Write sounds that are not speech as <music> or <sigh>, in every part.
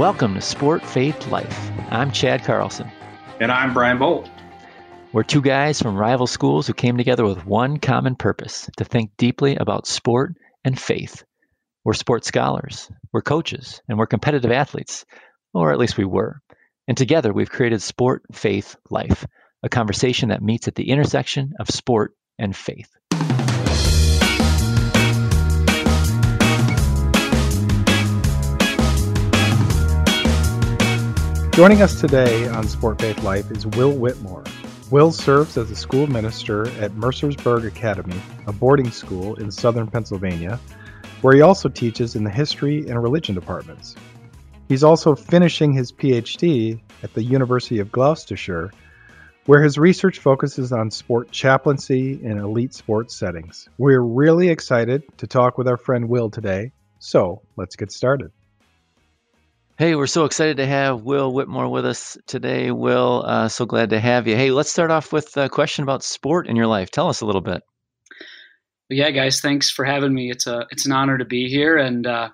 Welcome to Sport Faith Life. I'm Chad Carlson. And I'm Brian Bolt. We're two guys from rival schools who came together with one common purpose to think deeply about sport and faith. We're sports scholars, we're coaches, and we're competitive athletes, or at least we were. And together we've created Sport Faith Life, a conversation that meets at the intersection of sport and faith. Joining us today on Sport Faith Life is Will Whitmore. Will serves as a school minister at Mercersburg Academy, a boarding school in southern Pennsylvania, where he also teaches in the history and religion departments. He's also finishing his PhD at the University of Gloucestershire, where his research focuses on sport chaplaincy in elite sports settings. We're really excited to talk with our friend Will today, so let's get started. Hey, we're so excited to have Will Whitmore with us today. Will, uh, so glad to have you. Hey, let's start off with a question about sport in your life. Tell us a little bit. yeah, guys, thanks for having me. It's a it's an honor to be here, and uh,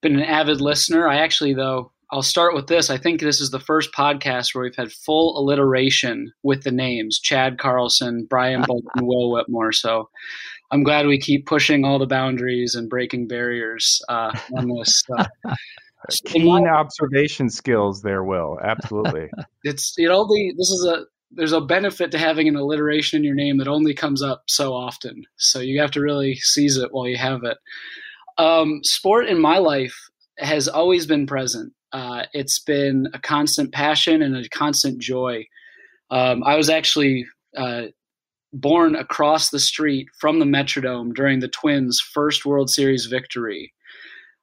been an avid listener. I actually, though, I'll start with this. I think this is the first podcast where we've had full alliteration with the names: Chad Carlson, Brian Bolton, Will Whitmore. So I'm glad we keep pushing all the boundaries and breaking barriers uh, on this. Keen observation skills there, Will. Absolutely. <laughs> it's it only this is a there's a benefit to having an alliteration in your name that only comes up so often. So you have to really seize it while you have it. Um, sport in my life has always been present. Uh, it's been a constant passion and a constant joy. Um, I was actually uh, born across the street from the Metrodome during the Twins' first World Series victory.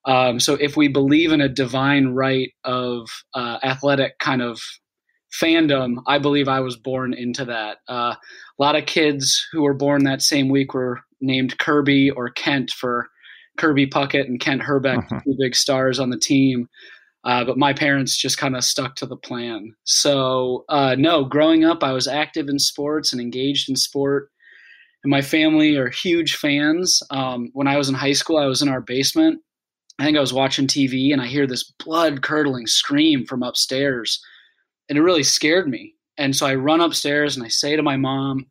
Um, so if we believe in a divine right of uh, athletic kind of fandom, I believe I was born into that. Uh, a lot of kids who were born that same week were named Kirby or Kent for Kirby Puckett and Kent Hrbek, uh-huh. two big stars on the team. Uh, but my parents just kind of stuck to the plan. So, uh, no, growing up, I was active in sports and engaged in sport. And my family are huge fans. Um, when I was in high school, I was in our basement I think I was watching TV and I hear this blood curdling scream from upstairs. And it really scared me. And so I run upstairs and I say to my mom,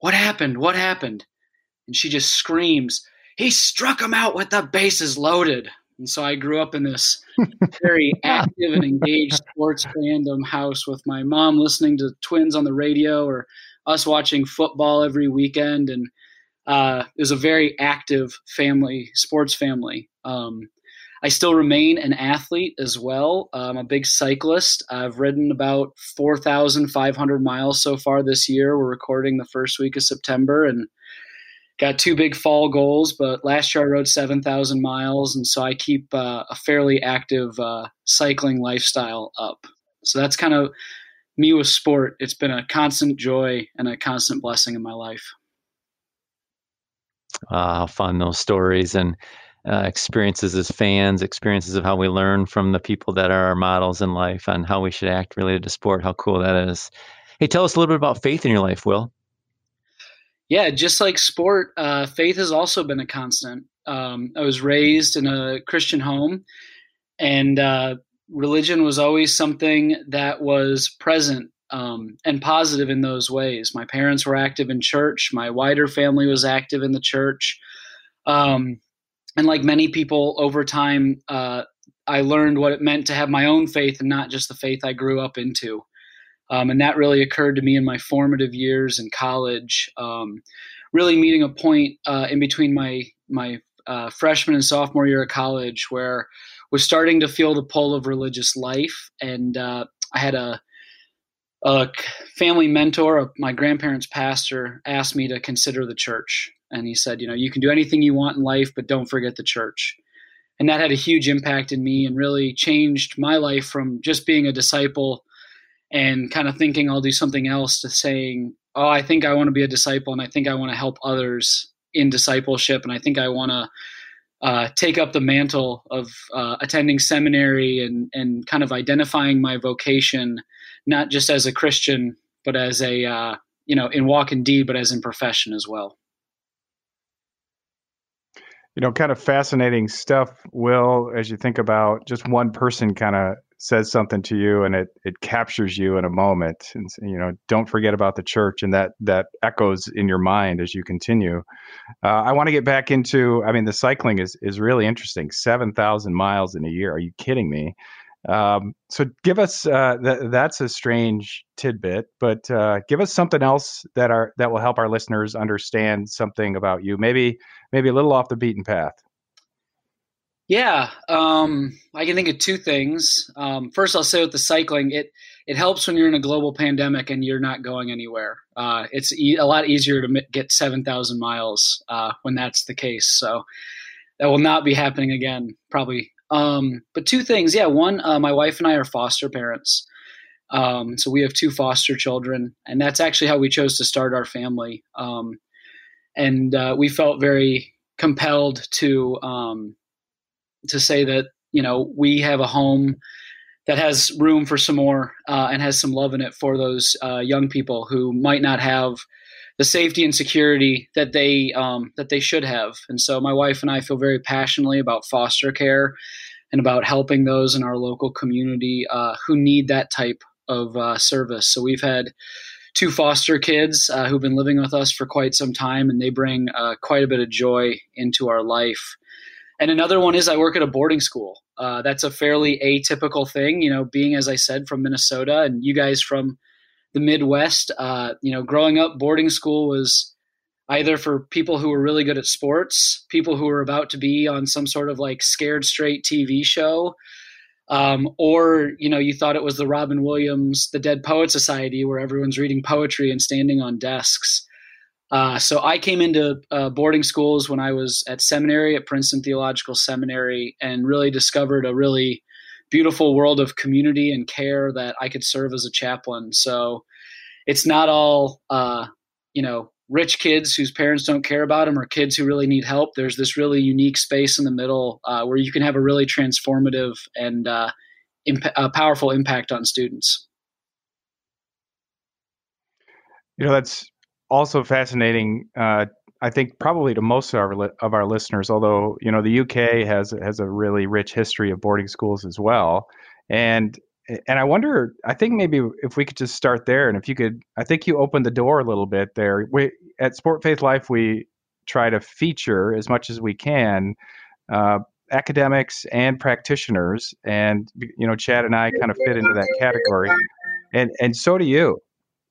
What happened? What happened? And she just screams, He struck him out with the bases loaded. And so I grew up in this <laughs> very active and engaged sports fandom house with my mom listening to Twins on the radio or us watching football every weekend. And uh, it was a very active family, sports family. Um, I still remain an athlete as well. I'm a big cyclist. I've ridden about 4,500 miles so far this year. We're recording the first week of September and got two big fall goals. But last year I rode 7,000 miles, and so I keep uh, a fairly active uh, cycling lifestyle up. So that's kind of me with sport. It's been a constant joy and a constant blessing in my life. Uh, how fun those stories and uh, experiences as fans, experiences of how we learn from the people that are our models in life and how we should act related to sport. How cool that is. Hey, tell us a little bit about faith in your life, Will. Yeah, just like sport, uh, faith has also been a constant. Um, I was raised in a Christian home, and uh, religion was always something that was present um, and positive in those ways. My parents were active in church. My wider family was active in the church. Um, and like many people over time, uh, I learned what it meant to have my own faith and not just the faith I grew up into. Um, and that really occurred to me in my formative years in college. Um, really meeting a point uh, in between my my uh, freshman and sophomore year of college where was starting to feel the pull of religious life, and uh, I had a a family mentor, my grandparents' pastor, asked me to consider the church and he said, you know, you can do anything you want in life, but don't forget the church. And that had a huge impact in me and really changed my life from just being a disciple and kind of thinking I'll do something else to saying, oh, I think I want to be a disciple and I think I want to help others in discipleship and I think I want to uh, take up the mantle of uh, attending seminary and and kind of identifying my vocation, not just as a Christian, but as a uh, you know in walk and deed, but as in profession as well. You know, kind of fascinating stuff, Will, as you think about just one person kind of says something to you and it it captures you in a moment and you know don't forget about the church and that that echoes in your mind as you continue. Uh, i want to get back into i mean the cycling is is really interesting 7000 miles in a year. Are you kidding me um, so give us uh, th- that's a strange tidbit but uh, give us something else that are that will help our listeners understand something about you maybe maybe a little off the beaten path yeah, um, I can think of two things. Um, first, I'll say with the cycling, it it helps when you're in a global pandemic and you're not going anywhere. Uh, it's e- a lot easier to get seven thousand miles uh, when that's the case. So that will not be happening again, probably. Um, but two things, yeah. One, uh, my wife and I are foster parents, um, so we have two foster children, and that's actually how we chose to start our family. Um, and uh, we felt very compelled to um, to say that you know we have a home that has room for some more uh, and has some love in it for those uh, young people who might not have the safety and security that they um, that they should have. And so my wife and I feel very passionately about foster care and about helping those in our local community uh, who need that type of uh, service. So we've had two foster kids uh, who've been living with us for quite some time, and they bring uh, quite a bit of joy into our life. And another one is I work at a boarding school. Uh, that's a fairly atypical thing, you know, being, as I said, from Minnesota and you guys from the Midwest. Uh, you know, growing up, boarding school was either for people who were really good at sports, people who were about to be on some sort of like scared straight TV show, um, or you know, you thought it was the Robin Williams, the Dead Poet Society, where everyone's reading poetry and standing on desks. Uh, so I came into uh, boarding schools when I was at seminary at Princeton Theological Seminary and really discovered a really beautiful world of community and care that I could serve as a chaplain. So it's not all, uh, you know, rich kids whose parents don't care about them or kids who really need help. There's this really unique space in the middle uh, where you can have a really transformative and uh, imp- powerful impact on students. You know, that's also fascinating. I think probably to most of our of our listeners, although you know the UK has has a really rich history of boarding schools as well, and and I wonder. I think maybe if we could just start there, and if you could, I think you opened the door a little bit there. We at Sport Faith Life we try to feature as much as we can. Uh, academics and practitioners and you know chad and i kind of fit into that category and and so do you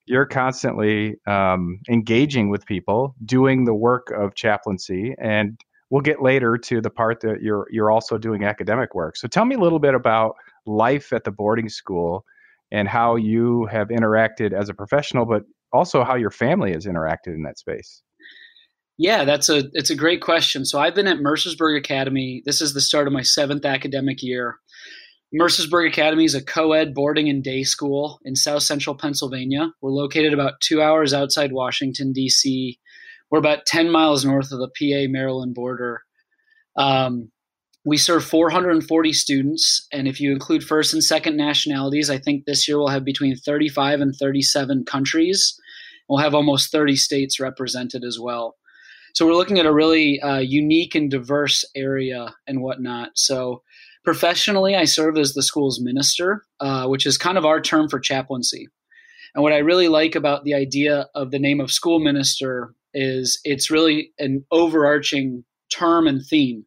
you're constantly um, engaging with people, doing the work of chaplaincy, and we'll get later to the part that you're you're also doing academic work. So tell me a little bit about life at the boarding school and how you have interacted as a professional, but also how your family has interacted in that space. Yeah, that's a it's a great question. So I've been at Mercersburg Academy. This is the start of my seventh academic year. Mercersburg Academy is a co ed boarding and day school in south central Pennsylvania. We're located about two hours outside Washington, D.C. We're about 10 miles north of the PA Maryland border. Um, we serve 440 students, and if you include first and second nationalities, I think this year we'll have between 35 and 37 countries. We'll have almost 30 states represented as well. So we're looking at a really uh, unique and diverse area and whatnot. So Professionally, I serve as the school's minister, uh, which is kind of our term for chaplaincy. And what I really like about the idea of the name of school minister is it's really an overarching term and theme.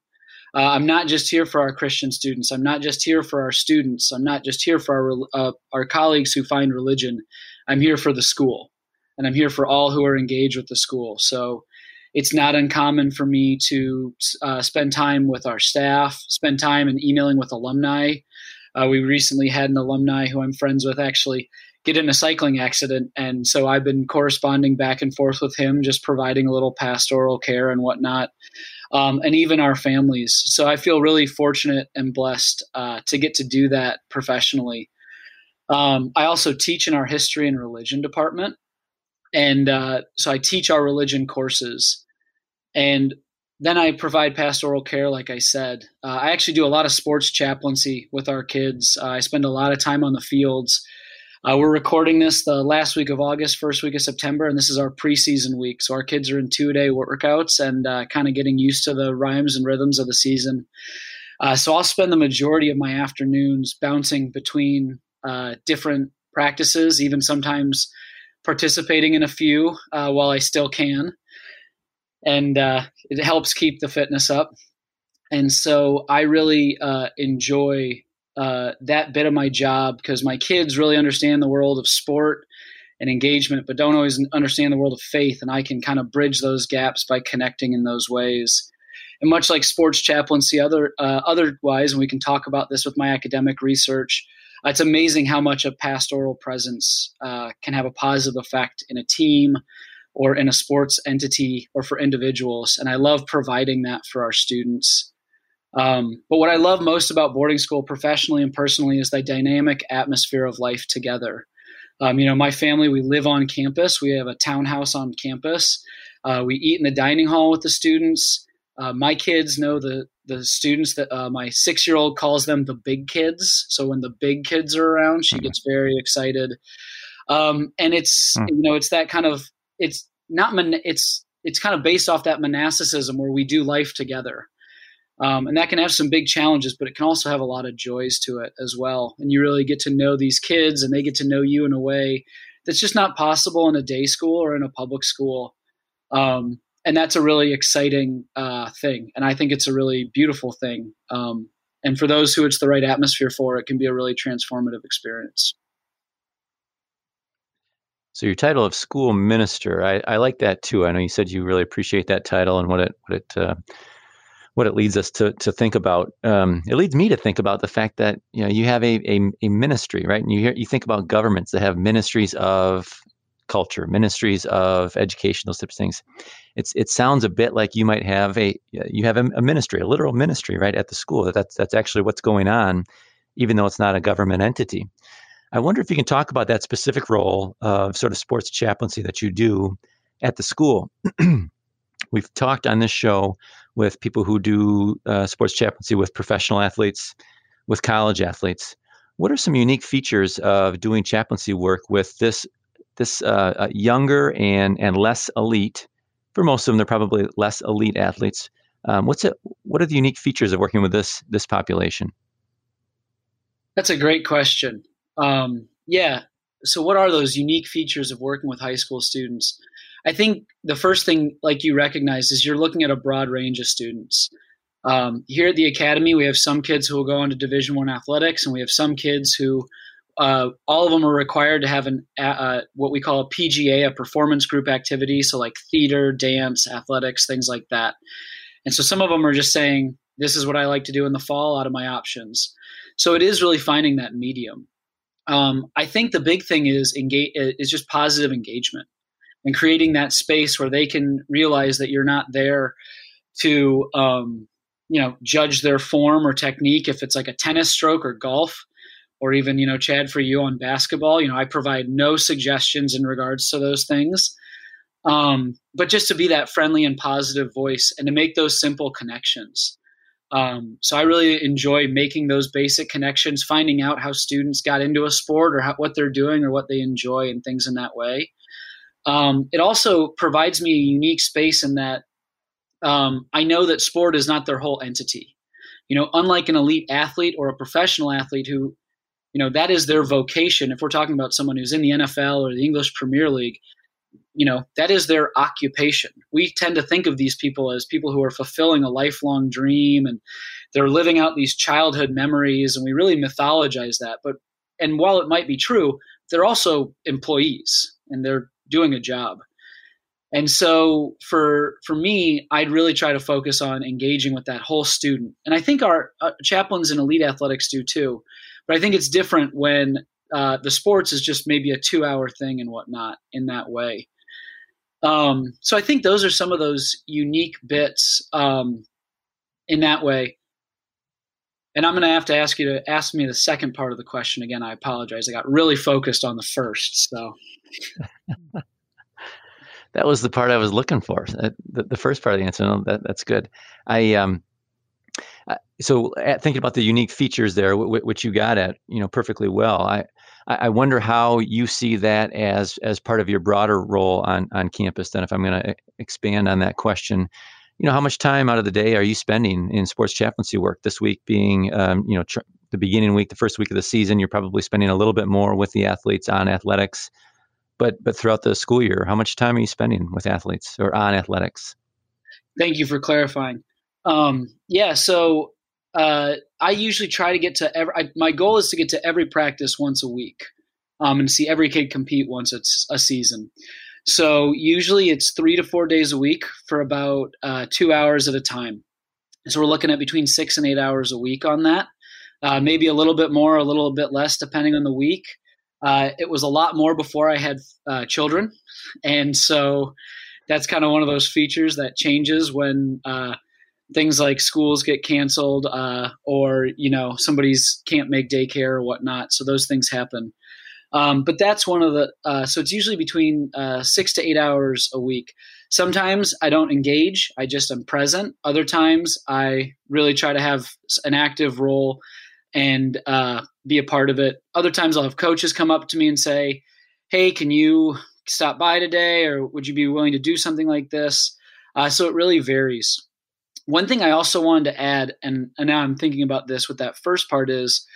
Uh, I'm not just here for our Christian students. I'm not just here for our students. I'm not just here for our uh, our colleagues who find religion. I'm here for the school, and I'm here for all who are engaged with the school. So it's not uncommon for me to uh, spend time with our staff, spend time in emailing with alumni. Uh, we recently had an alumni who I'm friends with actually get in a cycling accident, and so I've been corresponding back and forth with him, just providing a little pastoral care and whatnot, um, and even our families. So I feel really fortunate and blessed uh, to get to do that professionally. Um, I also teach in our history and religion department, and uh, so I teach our religion courses, and then I provide pastoral care, like I said. Uh, I actually do a lot of sports chaplaincy with our kids. Uh, I spend a lot of time on the fields. Uh, we're recording this the last week of August, first week of September, and this is our preseason week. So our kids are in two day workouts and uh, kind of getting used to the rhymes and rhythms of the season. Uh, so I'll spend the majority of my afternoons bouncing between different practices, even sometimes participating in a few uh, while I still can. And uh, it helps keep the fitness up. And so I really enjoy uh, that bit of my job because my kids really understand the world of sport and engagement, but don't always understand the world of faith. And I can kind of bridge those gaps by connecting in those ways. And much like sports chaplaincy, other uh, otherwise, and we can talk about this with my academic research. It's amazing how much a pastoral presence uh, can have a positive effect in a team or in a sports entity or for individuals. And I love providing that for our students. Um, but what I love most about boarding school, professionally and personally, is the dynamic atmosphere of life together. Um, you know, my family, we live on campus. We have a townhouse on campus. Uh, we eat in the dining hall with the students. Uh, my kids know the the students that uh, my six year old calls them the big kids. So when the big kids are around, she mm-hmm. gets very excited. Um, and it's mm. you know it's that kind of it's not mon- it's it's kind of based off that monasticism where we do life together. Um, and that can have some big challenges, but it can also have a lot of joys to it as well. And you really get to know these kids and they get to know you in a way that's just not possible in a day school or in a public school. Um, and that's a really exciting uh, thing. And I think it's a really beautiful thing. Um, and for those who it's the right atmosphere for, it can be a really transformative experience. So your title of school minister, I, I like that too. I know you said you really appreciate that title and what it what it uh, what it leads us to to think about. Um, it leads me to think about the fact that you know you have a a, a ministry, right? And you hear, you think about governments that have ministries of culture, ministries of education, those types of things. It's it sounds a bit like you might have a you have a, ministry, a literal ministry, right, at the school. That's that's actually what's going on, even though it's not a government entity. I wonder if you can talk about that specific role of sort of sports chaplaincy that you do at the school. <clears throat> We've talked on this show with people who do uh, sports chaplaincy with professional athletes, with college athletes. What are some unique features of doing chaplaincy work with this this uh, uh, younger and and less elite? For most of them, they're probably less elite athletes. Um, what's it? What are the unique features of working with this this population? That's a great question. Um, yeah. So, what are those unique features of working with high school students? I think the first thing, like you recognize, is you're looking at a broad range of students. Um, here at the academy, we have some kids who will go into Division One athletics, and we have some kids who, uh, all of them are required to have an uh, what we call a PGA, a performance group activity, so like theater, dance, athletics, things like that. And so some of them are just saying, "This is what I like to do in the fall out of my options." So it is really finding that medium. Um, I think the big thing is engage is just positive engagement and creating that space where they can realize that you're not there to um, you know judge their form or technique if it's like a tennis stroke or golf or even you know chad for you on basketball you know i provide no suggestions in regards to those things. Um, but just to be that friendly and positive voice and to make those simple connections. Um, so i really enjoy making those basic connections finding out how students got into a sport or how, what they're doing or what they enjoy and things in that way. Um, it also provides me a unique space in that um, I know that sport is not their whole entity. You know, unlike an elite athlete or a professional athlete who, you know, that is their vocation. If we're talking about someone who's in the NFL or the English Premier League, you know, that is their occupation. We tend to think of these people as people who are fulfilling a lifelong dream and they're living out these childhood memories, and we really mythologize that. But and while it might be true, they're also employees and they're doing a job. And so for for me, I'd really try to focus on engaging with that whole student. And I think our uh, chaplains in elite athletics do too. But I think it's different when uh, the sports is just maybe a two hour thing and whatnot in that way. Um, so I think those are some of those unique bits um, in that way. And I'm going to have to ask you to ask me the second part of the question again. I apologize. I got really focused on the first. So <laughs> that was the part I was looking for. Uh, the, the first part of the answer. No, that, that's good. I um, Uh, so uh, thinking about the unique features there, which you got at, you know, perfectly well. I I, wonder how you see that as as part of your broader role on on campus. Then, if I'm going to eh, expand on that question, you know, how much time out of the day are you spending in sports chaplaincy work? This week being, um, you know, tr- the beginning week, the first week of the season, you're probably spending a little bit more with the athletes on athletics. But but throughout the school year, how much time are you spending with athletes or on athletics? Thank you for clarifying. Um, yeah, so uh, I usually try to get to every. I, my goal is to get to every practice once a week, um, and see every kid compete once it's a season. So usually it's three to four days a week for about uh, two hours at a time. So we're looking at between six and eight hours a week on that. Uh, maybe a little bit more, a little bit less, depending on the week. Uh, it was a lot more before I had uh, children, and so that's kind of one of those features that changes when uh, things like schools get canceled uh, or you know somebody's can't make daycare or whatnot. So those things happen. Um, but that's one of the uh, so it's usually between uh, six to eight hours a week. Sometimes I don't engage; I just am present. Other times I really try to have an active role and uh, be a part of it. Other times I'll have coaches come up to me and say, "Hey, can you stop by today, or would you be willing to do something like this?" Uh, so it really varies. One thing I also wanted to add, and, and now I'm thinking about this with that first part is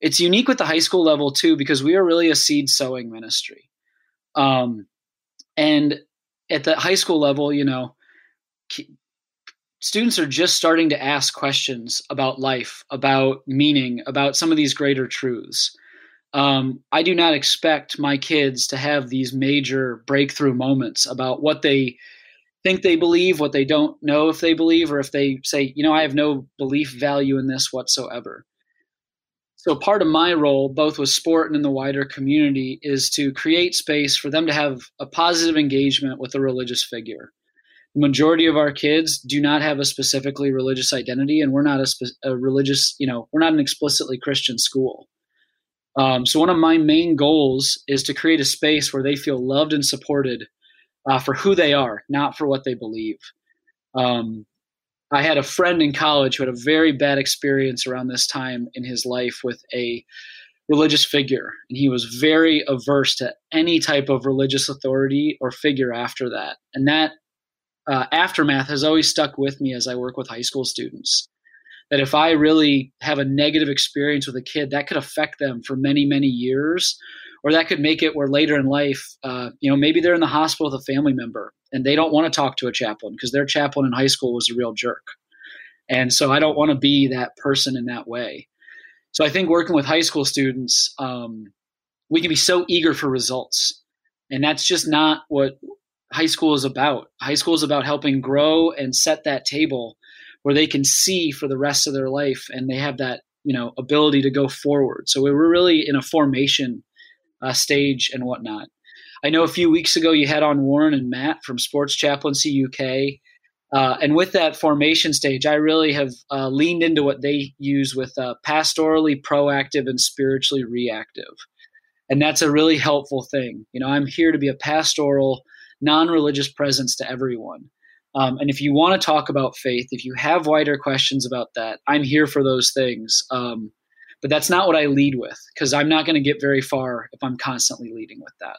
it's unique with the high school level too because we are really a seed sowing ministry. Um, and at the high school level you know students are just starting to ask questions about life about meaning about some of these greater truths. Um, i do not expect my kids to have these major breakthrough moments about what they think they believe what they don't know if they believe or if they say you know i have no belief value in this whatsoever so part of my role, both with sport and in the wider community, is to create space for them to have a positive engagement with a religious figure. The majority of our kids do not have a specifically religious identity, and we're not a, spe- a religious, you know, we're not an explicitly Christian school. Um, so one of my main goals is to create a space where they feel loved and supported uh, for who they are, not for what they believe. Um, I had a friend in college who had a very bad experience around this time in his life with a religious figure, and he was very averse to any type of religious authority or figure after that. And that uh, aftermath has always stuck with me as I work with high school students. That if I really have a negative experience with a kid, that could affect them for many, many years, or that could make it where later in life, uh, you know, maybe they're in the hospital with a family member and they don't want to talk to a chaplain because their chaplain in high school was a real jerk. And so I don't want to be that person in that way. So I think working with high school students, um, we can be so eager for results. And that's just not what high school is about. High school is about helping grow and set that table where they can see for the rest of their life and they have that you know ability to go forward. So we're really in a formation uh, stage and whatnot. I know a few weeks ago you had on Warren and Matt from Sports Chaplaincy UK. Uh, and with that formation stage, I really have uh, leaned into what they use with uh, pastorally proactive and spiritually reactive. And that's a really helpful thing. You know, I'm here to be a pastoral, non religious presence to everyone. Um, and if you want to talk about faith, if you have wider questions about that, I'm here for those things. Um, but that's not what I lead with because I'm not going to get very far if I'm constantly leading with that.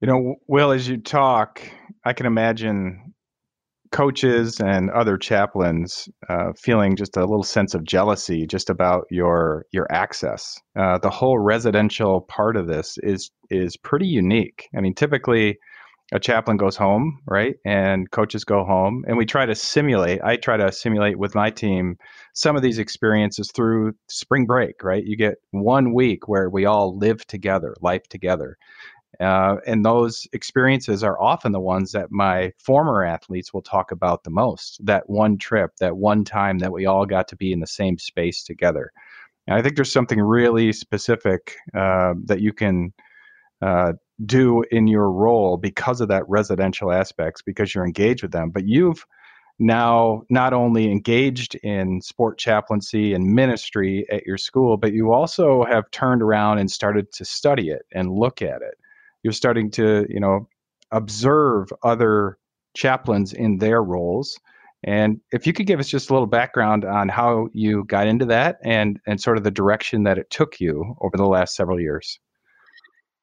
You know, Will, as you talk, I can imagine coaches and other chaplains uh, feeling just a little sense of jealousy just about your your access. Uh, the whole residential part of this is is pretty unique. I mean, typically a chaplain goes home, right, and coaches go home, and we try to simulate. I try to simulate with my team some of these experiences through spring break, right? You get one week where we all live together, life together. Uh, and those experiences are often the ones that my former athletes will talk about the most that one trip, that one time that we all got to be in the same space together. And I think there's something really specific uh, that you can uh, do in your role because of that residential aspects, because you're engaged with them. But you've now not only engaged in sport chaplaincy and ministry at your school, but you also have turned around and started to study it and look at it you're starting to you know observe other chaplains in their roles And if you could give us just a little background on how you got into that and, and sort of the direction that it took you over the last several years.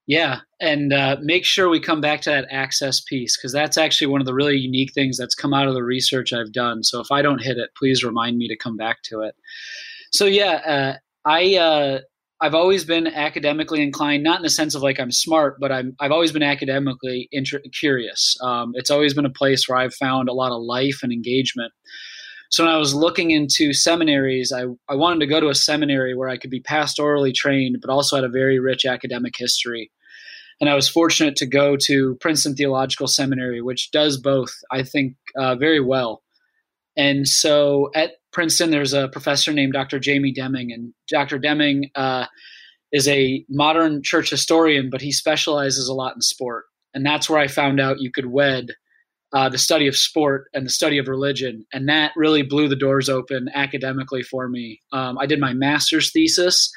Yeah, and uh, make sure we come back to that access piece because that's actually one of the really unique things that's come out of the research I've done. So if I don't hit it, please remind me to come back to it. So yeah, uh, I uh, I've always been academically inclined, not in the sense of like I'm smart, but I'm I've always been academically inter- curious. Um, it's always been a place where I've found a lot of life and engagement. So when I was looking into seminaries, I, I wanted to go to a seminary where I could be pastorally trained, but also had a very rich academic history. And I was fortunate to go to Princeton Theological Seminary, which does both, I think, uh, very well. And so at Princeton, there's a professor named Dr. Jamie Deming, and Dr. Deming uh, is a modern church historian, but he specializes a lot in sport. And that's where I found out you could wed uh, the study of sport and the study of religion. And that really blew the doors open academically for me. Um, I did my master's thesis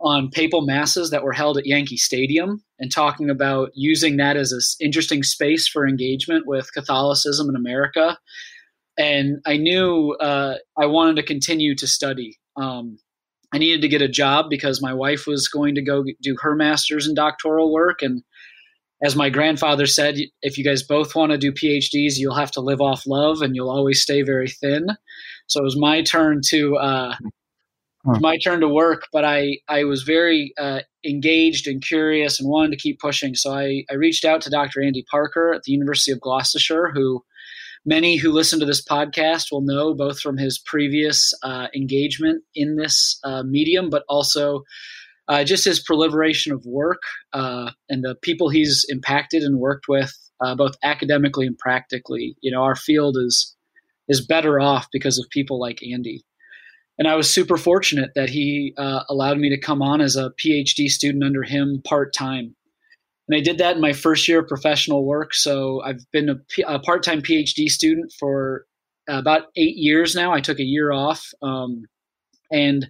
on papal masses that were held at Yankee Stadium and talking about using that as an interesting space for engagement with Catholicism in America and I knew uh, I wanted to continue to study. Um, I needed to get a job because my wife was going to go do her master's and doctoral work. And as my grandfather said, if you guys both want to do PhDs, you'll have to live off love and you'll always stay very thin. So it was my turn to. Uh, my turn to work, but I, I was very uh, engaged and curious and wanted to keep pushing. So I, I reached out to Dr. Andy Parker at the University of Gloucestershire, who many who listen to this podcast will know both from his previous uh, engagement in this uh, medium, but also uh, just his proliferation of work uh, and the people he's impacted and worked with, uh, both academically and practically. You know, our field is is better off because of people like Andy. And I was super fortunate that he uh, allowed me to come on as a PhD student under him part time. And I did that in my first year of professional work. So I've been a, a part time PhD student for about eight years now. I took a year off. Um, and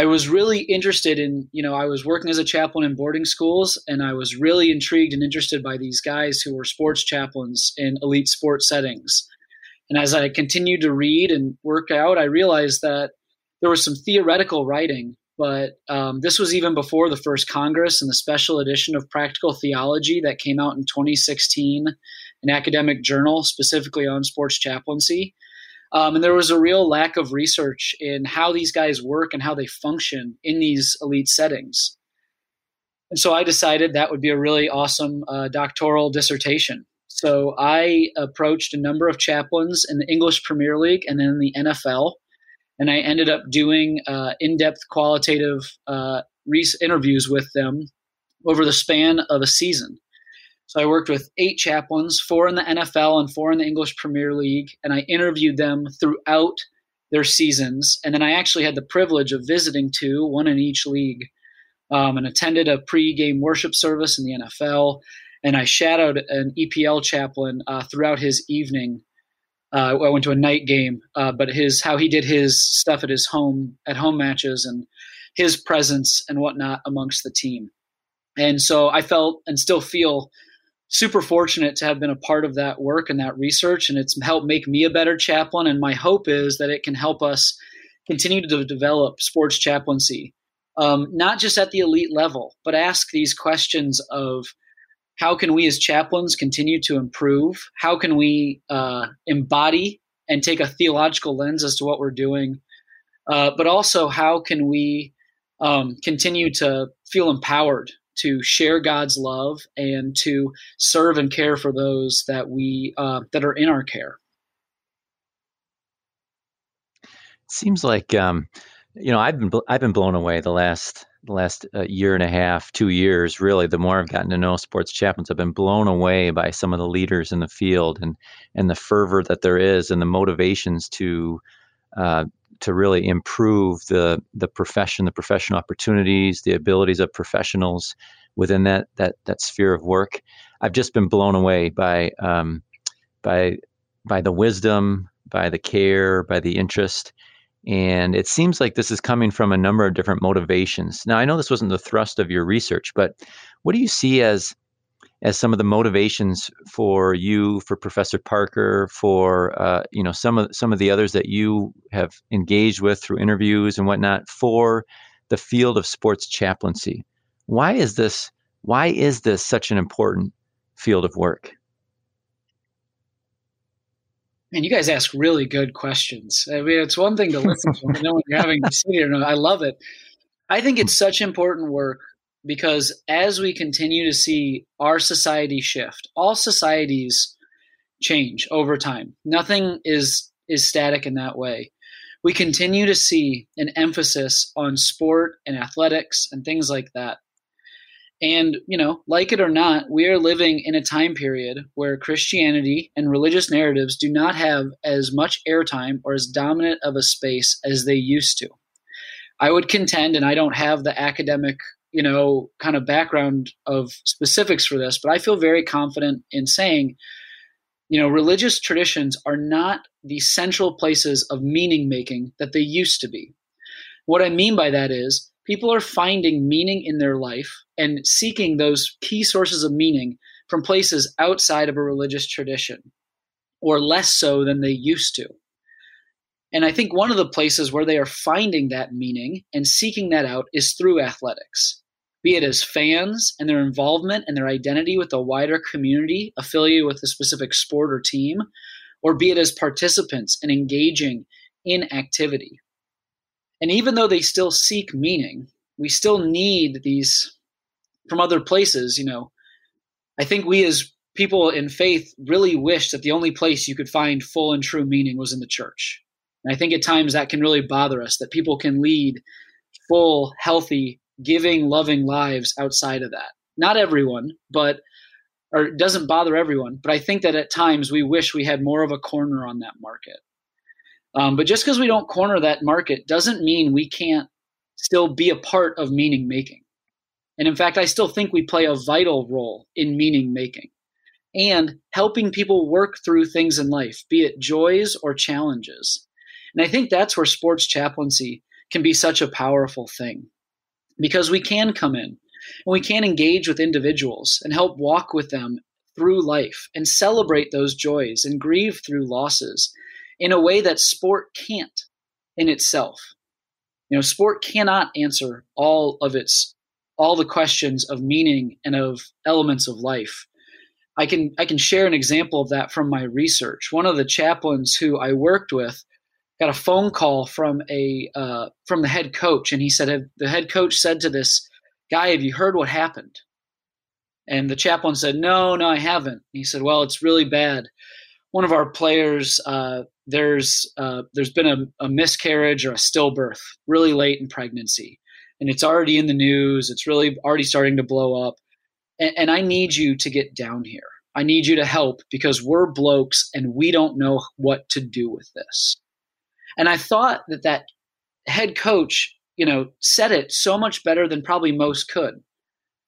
I was really interested in, you know, I was working as a chaplain in boarding schools, and I was really intrigued and interested by these guys who were sports chaplains in elite sports settings. And as I continued to read and work out, I realized that there was some theoretical writing but um, this was even before the first Congress and the special edition of Practical Theology that came out in 2016, an academic journal specifically on sports chaplaincy. Um, and there was a real lack of research in how these guys work and how they function in these elite settings. And so I decided that would be a really awesome uh, doctoral dissertation. So I approached a number of chaplains in the English Premier League and then the NFL and I ended up doing uh, in-depth qualitative uh, re- interviews with them over the span of a season. So I worked with eight chaplains, four in the NFL and four in the English Premier League, and I interviewed them throughout their seasons. And then I actually had the privilege of visiting two, one in each league, um, and attended a pre-game worship service in the NFL. And I shadowed an EPL chaplain uh, throughout his evening uh, I went to a night game, uh, but his how he did his stuff at his home at home matches and his presence and whatnot amongst the team. And so I felt and still feel super fortunate to have been a part of that work and that research, and it's helped make me a better chaplain. And my hope is that it can help us continue to develop sports chaplaincy, um, not just at the elite level, but ask these questions of how can we as chaplains continue to improve? How can we uh, embody and take a theological lens as to what we're doing? Uh, but also, how can we um, continue to feel empowered to share God's love and to serve and care for those that we uh, that are in our care? Seems like um, you know I've been I've been blown away the last the last uh, year and a half, two years, really, the more I've gotten to know sports chaplains, I've been blown away by some of the leaders in the field and and the fervor that there is and the motivations to uh, to really improve the the profession, the professional opportunities, the abilities of professionals within that that that sphere of work. I've just been blown away by um, by by the wisdom, by the care, by the interest and it seems like this is coming from a number of different motivations. Now, I know this wasn't the thrust of your research, but what do you see as as some of the motivations for you, for Professor Parker, for uh, you know some of some of the others that you have engaged with through interviews and whatnot for the field of sports chaplaincy. Why is this? Why is this such an important field of work? Man, you guys ask really good questions. I mean, it's one thing to listen to them, know when you're having to sit here. I love it. I think it's <laughs> such important work because as we continue to see our society shift, all societies change over time. Nothing is is static in that way. We continue to see an emphasis on sport and athletics and things like that. And, you know, like it or not, we are living in a time period where Christianity and religious narratives do not have as much airtime or as dominant of a space as they used to. I would contend, and I don't have the academic, you know, kind of background of specifics for this, but I feel very confident in saying, you know, religious traditions are not the central places of meaning making that they used to be. What I mean by that is, people are finding meaning in their life and seeking those key sources of meaning from places outside of a religious tradition or less so than they used to. And I think one of the places where they are finding that meaning and seeking that out is through athletics, be it as fans and their involvement and their identity with a wider community affiliated with a specific sport or team, or be it as participants and engaging in activity. And even though they still seek meaning, we still need these from other places, you know. I think we as people in faith really wish that the only place you could find full and true meaning was in the church. And I think at times that can really bother us that people can lead full, healthy, giving, loving lives outside of that. Not everyone, but or it doesn't bother everyone, but I think that at times we wish we had more of a corner on that market. Um, but just because we don't corner that market doesn't mean we can't still be a part of meaning making. And in fact, I still think we play a vital role in meaning making and helping people work through things in life, be it joys or challenges. And I think that's where sports chaplaincy can be such a powerful thing because we can come in and we can engage with individuals and help walk with them through life and celebrate those joys and grieve through losses in a way that sport can't in itself. You know, sport cannot answer all of its all the questions of meaning and of elements of life. I can I can share an example of that from my research. One of the chaplains who I worked with got a phone call from a uh, from the head coach, and he said the head coach said to this guy, "Have you heard what happened?" And the chaplain said, "No, no, I haven't." He said, "Well, it's really bad. One of our players uh, there's uh, there's been a, a miscarriage or a stillbirth really late in pregnancy, and it's already in the news. It's really already starting to blow up, and, and I need you to get down here. I need you to help because we're blokes and we don't know what to do with this. And I thought that that head coach, you know, said it so much better than probably most could.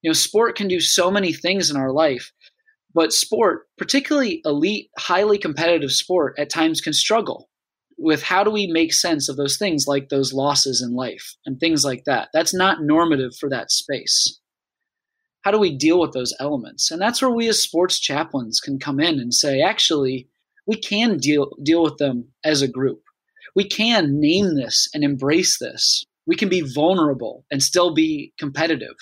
You know, sport can do so many things in our life but sport, particularly elite, highly competitive sport, at times can struggle with how do we make sense of those things like those losses in life and things like that. That's not normative for that space. How do we deal with those elements? And that's where we as sports chaplains can come in and say, actually, we can deal deal with them as a group. We can name this and embrace this. We can be vulnerable and still be competitive.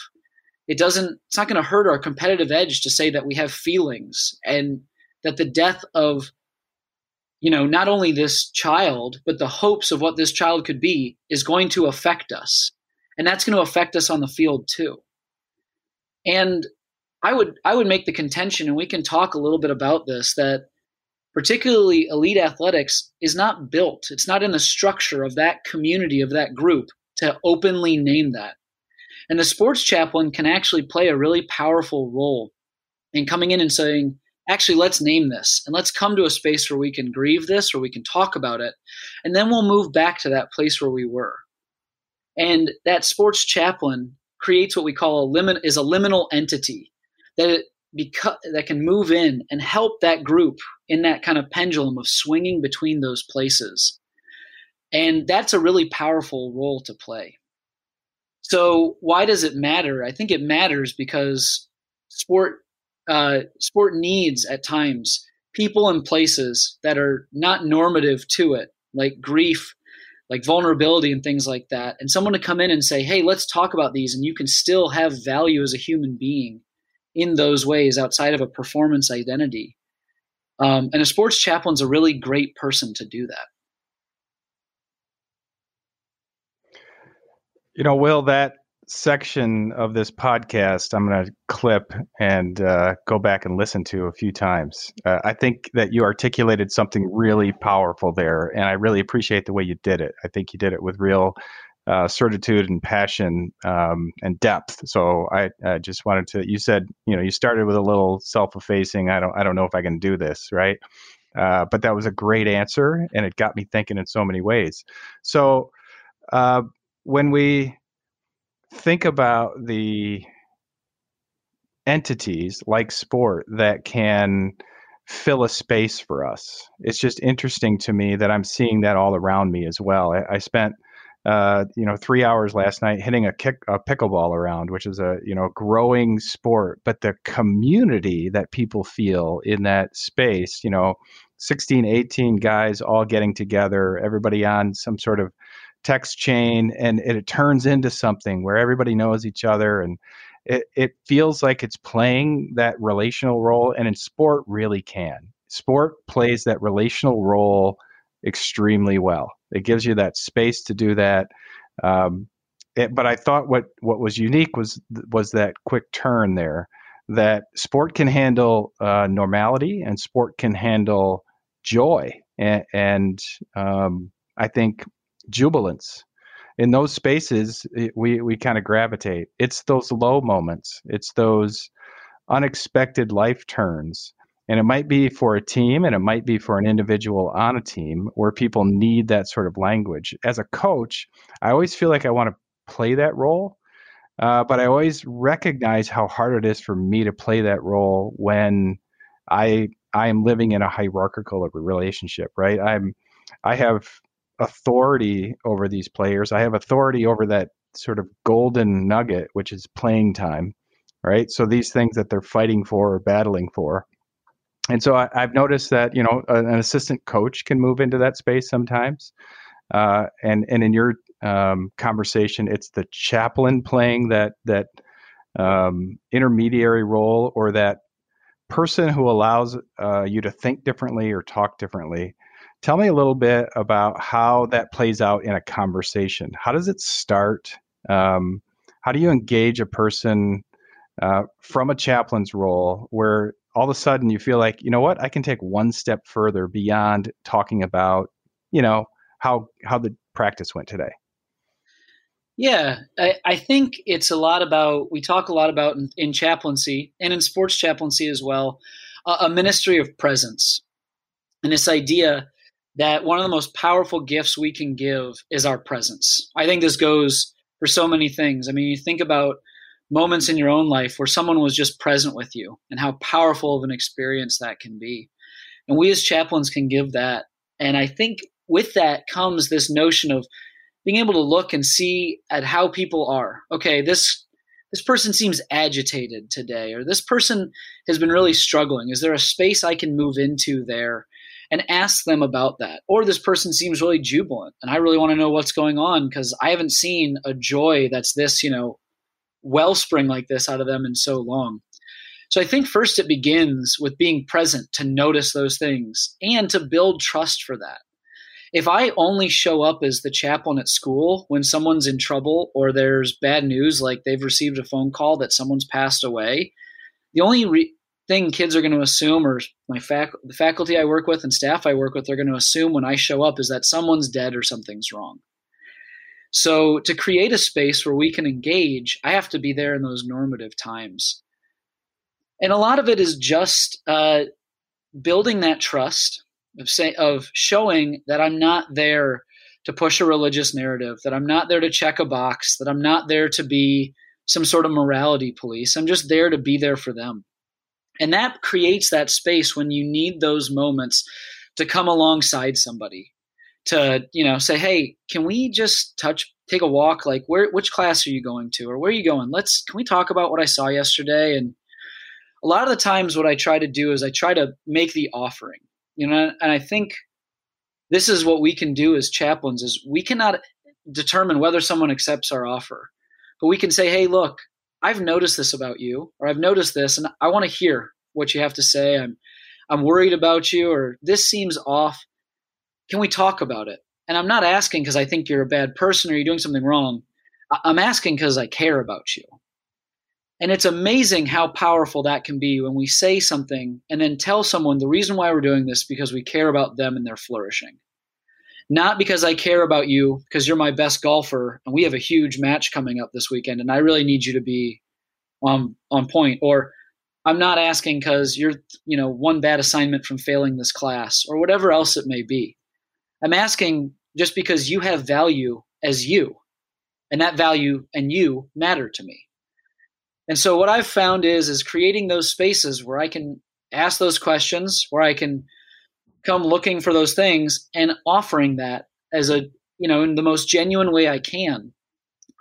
It doesn't it's not going to hurt our competitive edge to say that we have feelings and that the death of you know not only this child but the hopes of what this child could be is going to affect us. And that's going to affect us on the field too. And i would i would make the contention and we can talk a little bit about this that particularly elite athletics is not built it's not in the structure of that community of that group to openly name that and the sports chaplain can actually play a really powerful role in coming in and saying, actually, let's name this and let's come to a space where we can grieve this or we can talk about it. And then we'll move back to that place where we were. And that sports chaplain creates what we call a limit is a liminal entity that because that can move in and help that group in that kind of pendulum of swinging between those places. And that's a really powerful role to play. So why does it matter? I think it matters because sport uh, sport needs at times people and places that are not normative to it, like grief, like vulnerability, and things like that. And someone to come in and say, hey, let's talk about these, and you can still have value as a human being in those ways outside of a performance identity. Um, and a sports chaplain's a really great person to do that. You know, Will, that section of this podcast I'm going to clip and uh, go back and listen to a few times. Uh, I think that you articulated something really powerful there, and I really appreciate the way you did it. I think you did it with real uh, certitude and passion um, and depth. So I, I, just wanted to. You said you know you started with a little self-effacing. I don't I don't know if I can do this right, uh, but that was a great answer, and it got me thinking in so many ways. So uh, when we think about the entities like sport that can fill a space for us. It's just interesting to me that I'm seeing that all around me as well. I, I spent uh, you know three hours last night hitting a kick a pickleball around, which is a you know growing sport, but the community that people feel in that space, you know, 16, 18 guys all getting together, everybody on some sort of text chain and it, it turns into something where everybody knows each other and it, it feels like it's playing that relational role and in sport really can. Sport plays that relational role extremely well it gives you that space to do that um, it, but i thought what what was unique was was that quick turn there that sport can handle uh, normality and sport can handle joy and, and um, i think jubilance. In those spaces we we kind of gravitate. It's those low moments. It's those unexpected life turns and it might be for a team and it might be for an individual on a team where people need that sort of language as a coach i always feel like i want to play that role uh, but i always recognize how hard it is for me to play that role when i i am living in a hierarchical relationship right i'm i have authority over these players. I have authority over that sort of golden nugget, which is playing time, right? So these things that they're fighting for or battling for. And so I, have noticed that you know an assistant coach can move into that space sometimes, uh, and and in your um, conversation, it's the chaplain playing that that um, intermediary role or that person who allows uh, you to think differently or talk differently Tell me a little bit about how that plays out in a conversation. How does it start? Um, how do you engage a person uh, from a chaplain's role where all of a sudden you feel like, you know what, I can take one step further beyond talking about, you know, how how the practice went today? Yeah, I, I, think it's a lot about, we talk a lot about in, in chaplaincy and in sports chaplaincy as well, a ministry of presence. And this idea that one of the most powerful gifts we can give is our presence. I think this goes for so many things. I mean, you think about moments in your own life where someone was just present with you and how powerful of an experience that can be. And we as chaplains can give that. And I think with that comes this notion of being able to look and see at how people are. Okay, this this person seems agitated today or this person has been really struggling. Is there a space I can move into there and ask them about that. Or this person seems really jubilant and I really want to know what's going on because I haven't seen a joy that's this, you know, wellspring like this out of them in so long. So I think first it begins with being present to notice those things and to build trust for that. If I only show up as the chaplain at school when someone's in trouble or there's bad news, like they've received a phone call that someone's passed away, the only re- thing kids are going to assume, or my fac- the faculty I work with and staff I work with they're going to assume when I show up is that someone's dead or something's wrong. So to create a space where we can engage, I have to be there in those normative times. And a lot of it is just uh, building that trust of say of showing that I'm not there to push a religious narrative, that I'm not there to check a box, that I'm not there to be some sort of morality police. I'm just there to be there for them. And that creates that space when you need those moments to come alongside somebody to, you know, say, "Hey, can we just touch take a walk like where which class are you going to or where are you going? Let's can we talk about what I saw yesterday and a lot of the times what I try to do is I try to make the offering, you know, and I think this is what we can do as chaplains is we cannot determine whether someone accepts our offer, but we can say, hey, look, I've noticed this about you, or I've noticed this, and I want to hear what you have to say. I'm I'm worried about you, or this seems off. Can we talk about it? And I'm not asking because I think you're a bad person or you're doing something wrong. I'm asking because I care about you. And it's amazing how powerful that can be when we say something and then tell someone the reason why we're doing this because we care about them and their flourishing. Not because I care about you because you're my best golfer and we have a huge match coming up this weekend and I really need you to be on on point or I'm not asking cuz you're you know one bad assignment from failing this class or whatever else it may be. I'm asking just because you have value as you and that value and you matter to me. And so what I've found is is creating those spaces where I can ask those questions, where I can come looking for those things and offering that as a you know in the most genuine way I can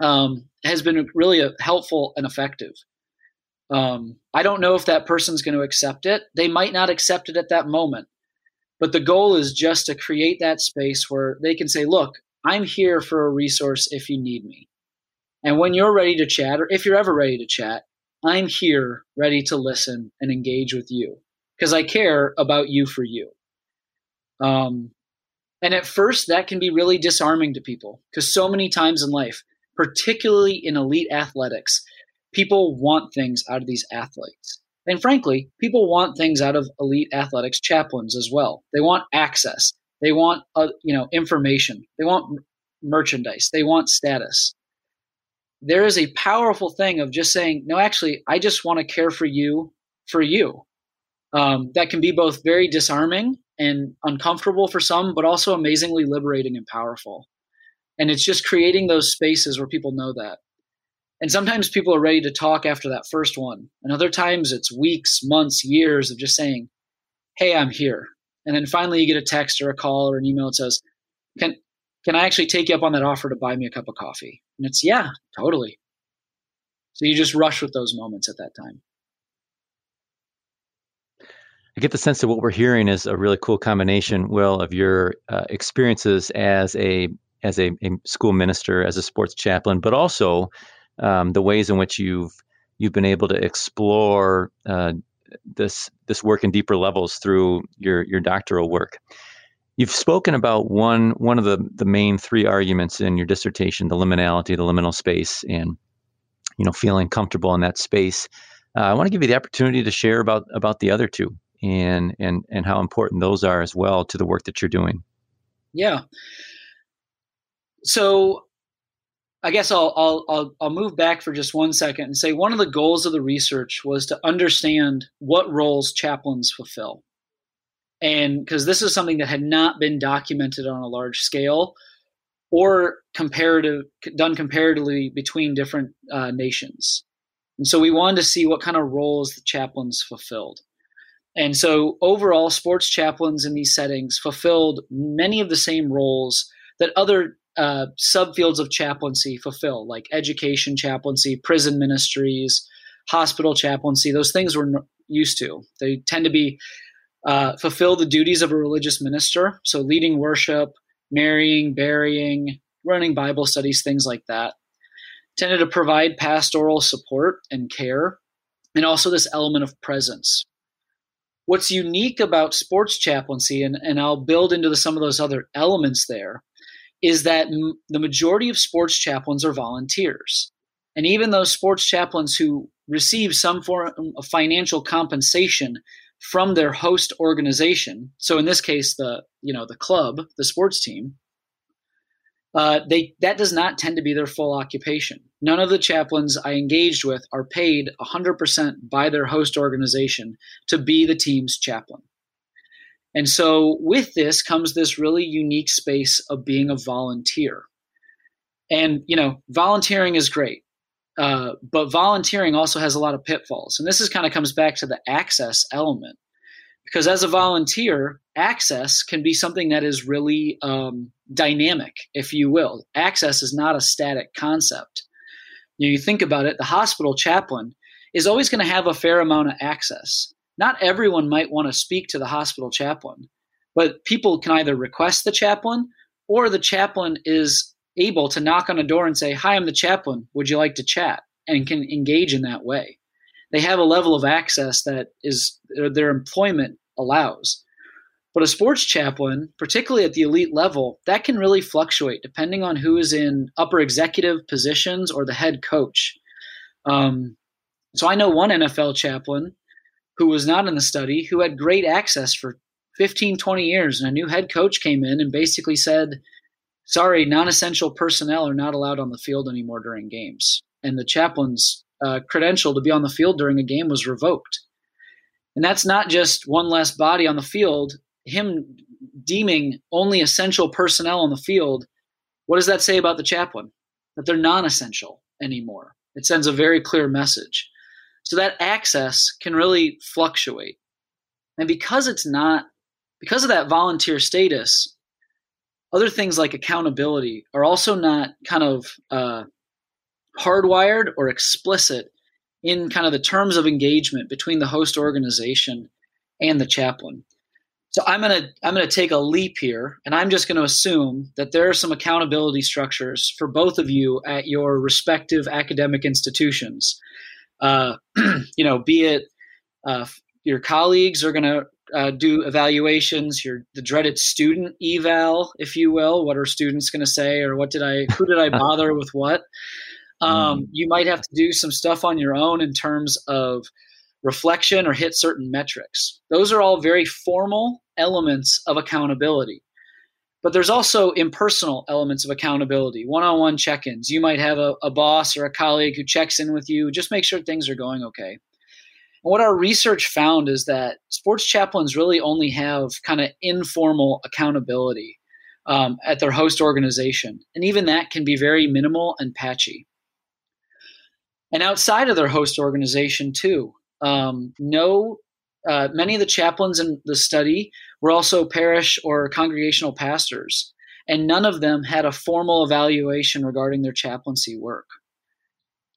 um, has been really helpful and effective. Um, I don't know if that person's going to accept it. They might not accept it at that moment, but the goal is just to create that space where they can say, "Look, I'm here for a resource if you need me." And when you're ready to chat, or if you're ever ready to chat, I'm here ready to listen and engage with you because I care about you for you. Um, and at first, that can be really disarming to people because so many times in life, particularly in elite athletics, people want things out of these athletes. And frankly, people want things out of elite athletics chaplains as well. They want access. They want, uh, you know, information. They want merchandise. They want status there is a powerful thing of just saying, no, actually, I just want to care for you for you. Um, that can be both very disarming and uncomfortable for some, but also amazingly liberating and powerful. And it's just creating those spaces where people know that. And sometimes people are ready to talk after that first one. And other times it's weeks, months, years of just saying, Hey, I'm here. And then finally you get a text or a call or an email that says, Can can I actually take you up on that offer to buy me a cup of coffee? And it's, yeah, totally. So you just rush with those moments at that time. I get the sense that what we're hearing is a really cool combination, Will, of your uh, experiences as a as a, a, school minister, as a sports chaplain, but also um, the ways in which you've you've been able to explore uh, this this work in deeper levels through your your doctoral work. You've spoken about one one of the the main three arguments in your dissertation: the liminality, the liminal space, and you know feeling comfortable in that space. Uh, I want to give you the opportunity to share about about the other two and and and how important those are as well to the work that you're doing. Yeah. So I guess I'll, I'll, I'll, I'll move back for just one second and say one of the goals of the research was to understand what roles chaplains fulfill. And because this is something that had not been documented on a large scale or comparative done comparatively between different uh, nations. And so we wanted to see what kind of roles the chaplains fulfilled. And so overall sports chaplains in these settings fulfilled many of the same roles that other uh, subfields of chaplaincy fulfill like education chaplaincy prison ministries hospital chaplaincy those things we're used to they tend to be uh, fulfill the duties of a religious minister, so leading worship, marrying, burying, running Bible studies, things like that. Tended to provide pastoral support and care, and also this element of presence. What's unique about sports chaplaincy, and, and I'll build into the, some of those other elements there, is that m- the majority of sports chaplains are volunteers. And even those sports chaplains who receive some form of financial compensation from their host organization. So in this case, the you know the club, the sports team. Uh, they that does not tend to be their full occupation. None of the chaplains I engaged with are paid 100% by their host organization to be the team's chaplain. And so with this comes this really unique space of being a volunteer. And you know, volunteering is great. Uh, but volunteering also has a lot of pitfalls. And this is kind of comes back to the access element. Because as a volunteer, access can be something that is really um, dynamic, if you will. Access is not a static concept. You, know, you think about it, the hospital chaplain is always going to have a fair amount of access. Not everyone might want to speak to the hospital chaplain, but people can either request the chaplain or the chaplain is able to knock on a door and say, Hi, I'm the chaplain. Would you like to chat? And can engage in that way. They have a level of access that is their employment allows. But a sports chaplain, particularly at the elite level, that can really fluctuate depending on who is in upper executive positions or the head coach. Um, so I know one NFL chaplain who was not in the study who had great access for 15, 20 years. And a new head coach came in and basically said, sorry, non essential personnel are not allowed on the field anymore during games. And the chaplain's uh, credential to be on the field during a game was revoked. And that's not just one less body on the field, him deeming only essential personnel on the field. What does that say about the chaplain? That they're non essential anymore. It sends a very clear message. So that access can really fluctuate. And because it's not, because of that volunteer status, other things like accountability are also not kind of uh, hardwired or explicit in kind of the terms of engagement between the host organization and the chaplain. So I'm going to I'm going to take a leap here and I'm just going to assume that there are some accountability structures for both of you at your respective academic institutions. Uh, <clears throat> you know, be it uh, your colleagues are going to uh, do evaluations, your the dreaded student eval, if you will. What are students going to say, or what did I, <laughs> who did I bother with what? Um, mm. You might have to do some stuff on your own in terms of reflection or hit certain metrics. Those are all very formal elements of accountability. But there's also impersonal elements of accountability, one on one check ins. You might have a, a boss or a colleague who checks in with you, just make sure things are going okay. And what our research found is that sports chaplains really only have kind of informal accountability um, at their host organization. And even that can be very minimal and patchy. And outside of their host organization, too, um, no, uh, many of the chaplains in the study were also parish or congregational pastors, and none of them had a formal evaluation regarding their chaplaincy work.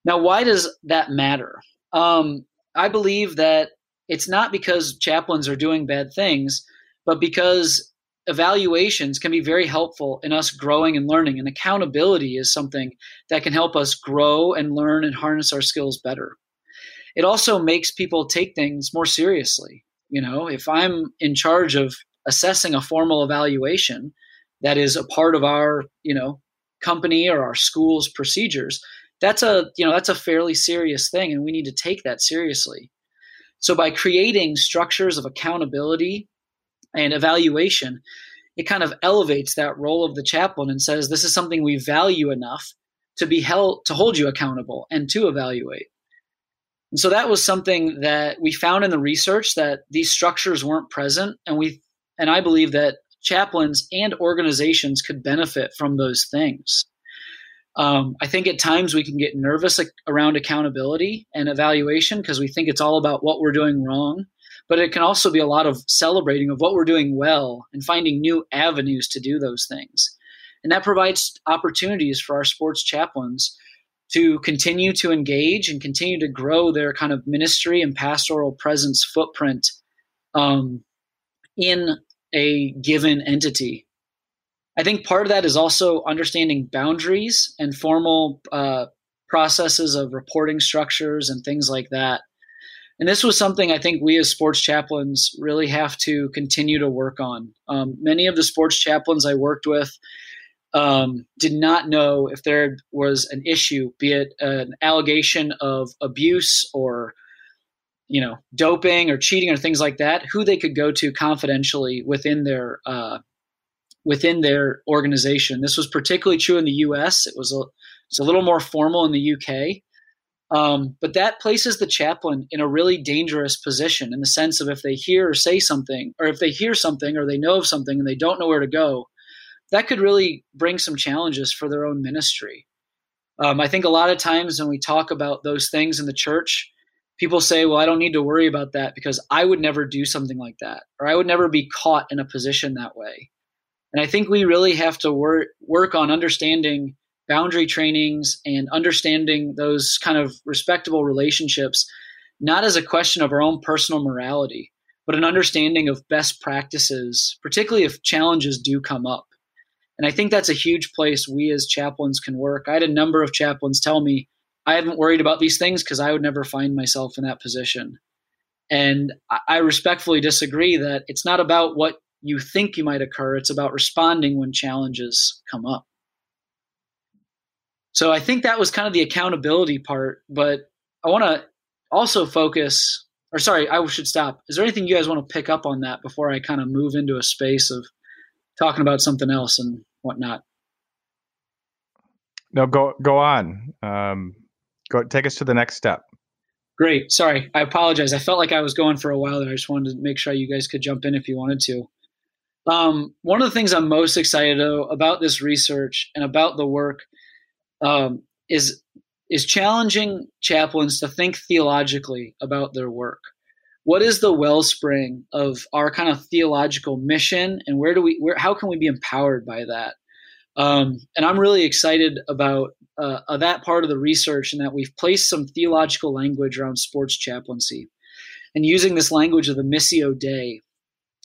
Now, why does that matter? Um, I believe that it's not because chaplains are doing bad things, but because evaluations can be very helpful in us growing and learning. And accountability is something that can help us grow and learn and harness our skills better. It also makes people take things more seriously. You know, if I'm in charge of assessing a formal evaluation that is a part of our, you know, company or our school's procedures, that's a you know that's a fairly serious thing and we need to take that seriously so by creating structures of accountability and evaluation it kind of elevates that role of the chaplain and says this is something we value enough to be held to hold you accountable and to evaluate and so that was something that we found in the research that these structures weren't present and we and i believe that chaplains and organizations could benefit from those things um, I think at times we can get nervous around accountability and evaluation because we think it's all about what we're doing wrong. But it can also be a lot of celebrating of what we're doing well and finding new avenues to do those things. And that provides opportunities for our sports chaplains to continue to engage and continue to grow their kind of ministry and pastoral presence footprint um, in a given entity I think part of that is also understanding boundaries and formal uh, processes of reporting structures and things like that. And this was something I think we as sports chaplains really have to continue to work on. Um, many of the sports chaplains I worked with um, did not know if there was an issue, be it an allegation of abuse or you know doping or cheating or things like that, who they could go to confidentially within their uh, within their organization. This was particularly true in the U.S. It was a it's a little more formal in the U.K. Um, but that places the chaplain in a really dangerous position in the sense of if they hear or say something, or if they hear something or they know of something and they don't know where to go, that could really bring some challenges for their own ministry. Um, I think a lot of times when we talk about those things in the church, people say, well, I don't need to worry about that because I would never do something like that, or I would never be caught in a position that way. And I think we really have to work work on understanding boundary trainings and understanding those kind of respectable relationships, not as a question of our own personal morality, but an understanding of best practices, particularly if challenges do come up. And I think that's a huge place we as chaplains can work. I had a number of chaplains tell me, I haven't worried about these things because I would never find myself in that position. And I respectfully disagree that it's not about what you think you might occur, it's about responding when challenges come up. So I think that was kind of the accountability part, but I want to also focus or sorry, I should stop. Is there anything you guys want to pick up on that before I kind of move into a space of talking about something else and whatnot? No, go go on. Um, go take us to the next step. Great. Sorry, I apologize. I felt like I was going for a while there. I just wanted to make sure you guys could jump in if you wanted to. Um, one of the things I'm most excited about this research and about the work um, is is challenging chaplains to think theologically about their work. What is the wellspring of our kind of theological mission, and where do we, where, how can we be empowered by that? Um, and I'm really excited about uh, uh, that part of the research, and that we've placed some theological language around sports chaplaincy, and using this language of the missio dei,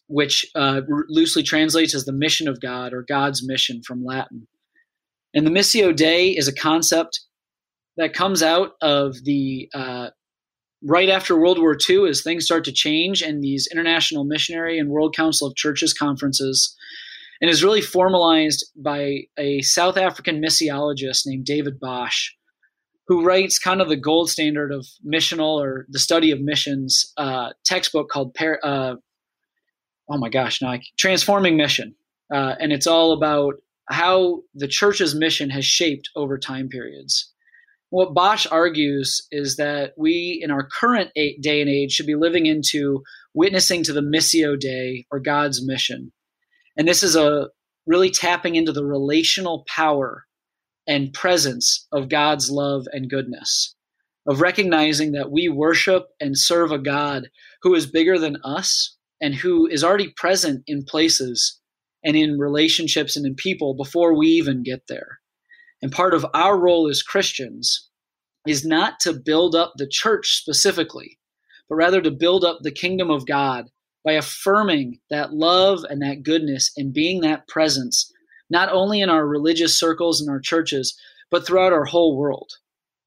which uh, loosely translates as the mission of God or God's mission from Latin. And the missio dei is a concept that comes out of the uh, right after World War II as things start to change and these international missionary and World Council of Churches conferences, and is really formalized by a South African missiologist named David Bosch, who writes kind of the gold standard of missional or the study of missions uh, textbook called Par- uh, oh my gosh now I, transforming mission. Uh, and it's all about how the church's mission has shaped over time periods what Bosch argues is that we, in our current day and age, should be living into witnessing to the Missio Dei or God's mission. And this is a really tapping into the relational power and presence of God's love and goodness, of recognizing that we worship and serve a God who is bigger than us and who is already present in places and in relationships and in people before we even get there. And part of our role as Christians is not to build up the church specifically, but rather to build up the kingdom of God by affirming that love and that goodness and being that presence, not only in our religious circles and our churches, but throughout our whole world.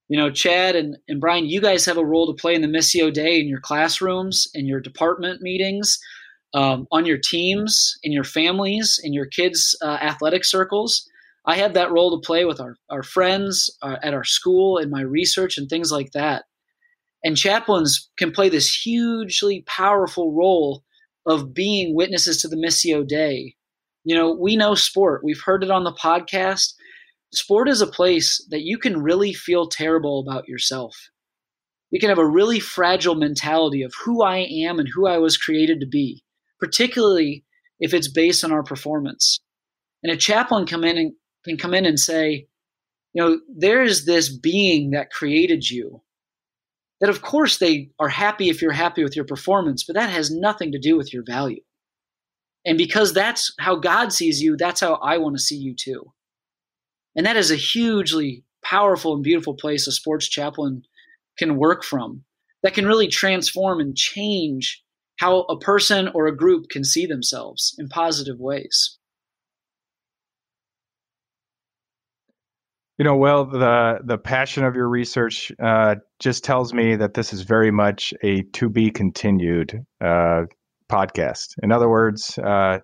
You know, Chad and, and Brian, you guys have a role to play in the Missio Dei in your classrooms, in your department meetings, um, on your teams, in your families, in your kids' uh, athletic circles. I had that role to play with our, our friends uh, at our school in my research and things like that. And chaplains can play this hugely powerful role of being witnesses to the Missio Dei. You know, we know sport, we've heard it on the podcast. Sport is a place that you can really feel terrible about yourself. You can have a really fragile mentality of who I am and who I was created to be, particularly if it's based on our performance. And a chaplain come in and can come in and say, you know, there is this being that created you. That, of course, they are happy if you're happy with your performance, but that has nothing to do with your value. And because that's how God sees you, that's how I want to see you too. And that is a hugely powerful and beautiful place a sports chaplain can work from that can really transform and change how a person or a group can see themselves in positive ways. You know, well, the the passion of your research uh, just tells me that this is very much a to be continued uh, podcast. In other words, uh,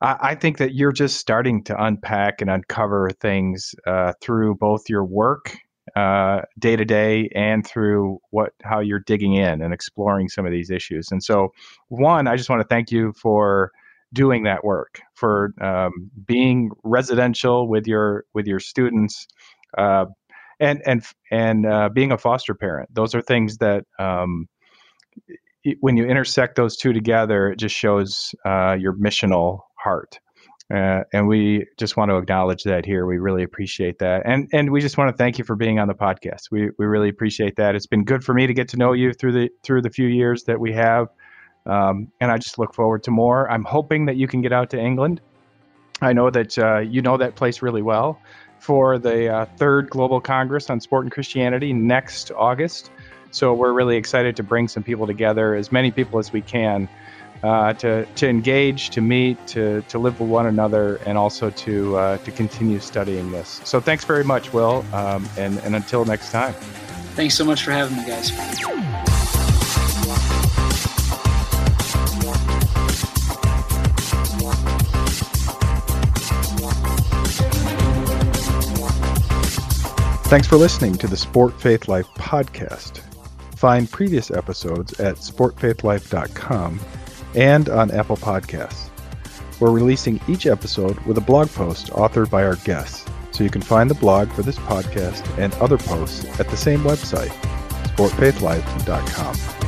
I, I, think that you're just starting to unpack and uncover things uh, through both your work day to day and through what how you're digging in and exploring some of these issues. And so, one, I just want to thank you for doing that work, for um, being residential with your with your students, uh, and and and uh, being a foster parent. Those are things that um, when you intersect those two together, it just shows uh, your missional heart. Uh, and we just want to acknowledge that here. We really appreciate that, and and we just want to thank you for being on the podcast. We we really appreciate that. It's been good for me to get to know you through the through the few years that we have. Um, and I just look forward to more. I'm hoping that you can get out to England. I know that uh, you know that place really well. for the uh, third Global Congress on Sport and Christianity next August. So we're really excited to bring some people together, as many people as we can, uh, to, to engage, to meet, to, to live with one another, and also to, uh, to continue studying this. So thanks very much, Will, um, and, and until next time. Thanks so much for having me, guys. Thanks for listening to the Sport Faith Life podcast. Find previous episodes at sportfaithlife.com and on Apple Podcasts. We're releasing each episode with a blog post authored by our guests, so you can find the blog for this podcast and other posts at the same website, sportfaithlife.com.